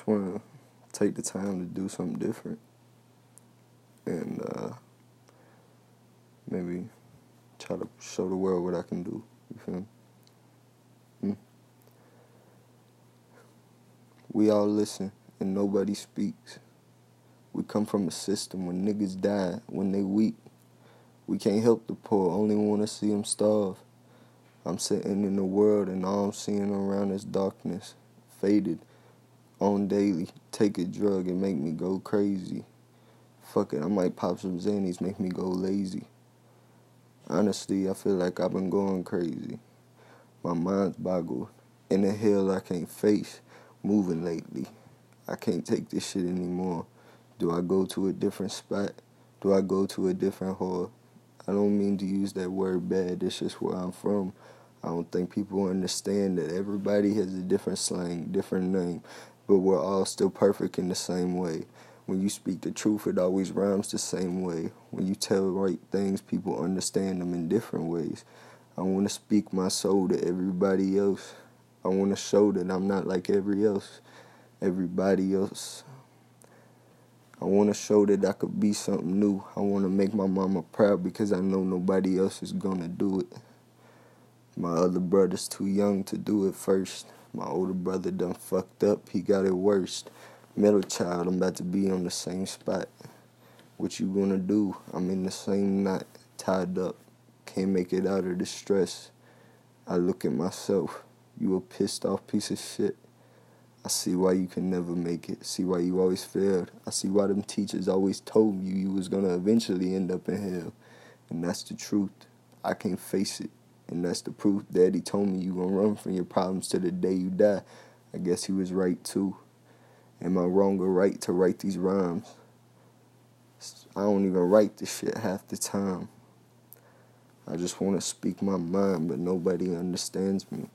Just want to take the time to do something different. And uh, maybe try to show the world what I can do. You feel me? Hmm. We all listen and nobody speaks. We come from a system when niggas die, when they weak. We can't help the poor, only want to see them starve. I'm sitting in the world and all I'm seeing around is darkness, faded, on daily. Take a drug and make me go crazy. Fuck it, I might pop some Xannies, make me go lazy. Honestly, I feel like I've been going crazy. My mind's boggled. In the hell I can't face, moving lately. I can't take this shit anymore. Do I go to a different spot? Do I go to a different hall? I don't mean to use that word bad, it's just where I'm from. I don't think people understand that everybody has a different slang, different name, but we're all still perfect in the same way. When you speak the truth, it always rhymes the same way. When you tell right things, people understand them in different ways. I want to speak my soul to everybody else. I want to show that I'm not like every else, everybody else. I want to show that I could be something new. I want to make my mama proud because I know nobody else is going to do it. My other brother's too young to do it first. My older brother done fucked up. He got it worst. Middle child, I'm about to be on the same spot. What you gonna do? I'm in the same knot, tied up. Can't make it out of the stress. I look at myself. You a pissed off piece of shit. I see why you can never make it. See why you always failed. I see why them teachers always told you you was gonna eventually end up in hell. And that's the truth. I can't face it. And that's the proof. Daddy told me you gonna run from your problems to the day you die. I guess he was right too. Am I wrong or right to write these rhymes? I don't even write this shit half the time. I just want to speak my mind, but nobody understands me.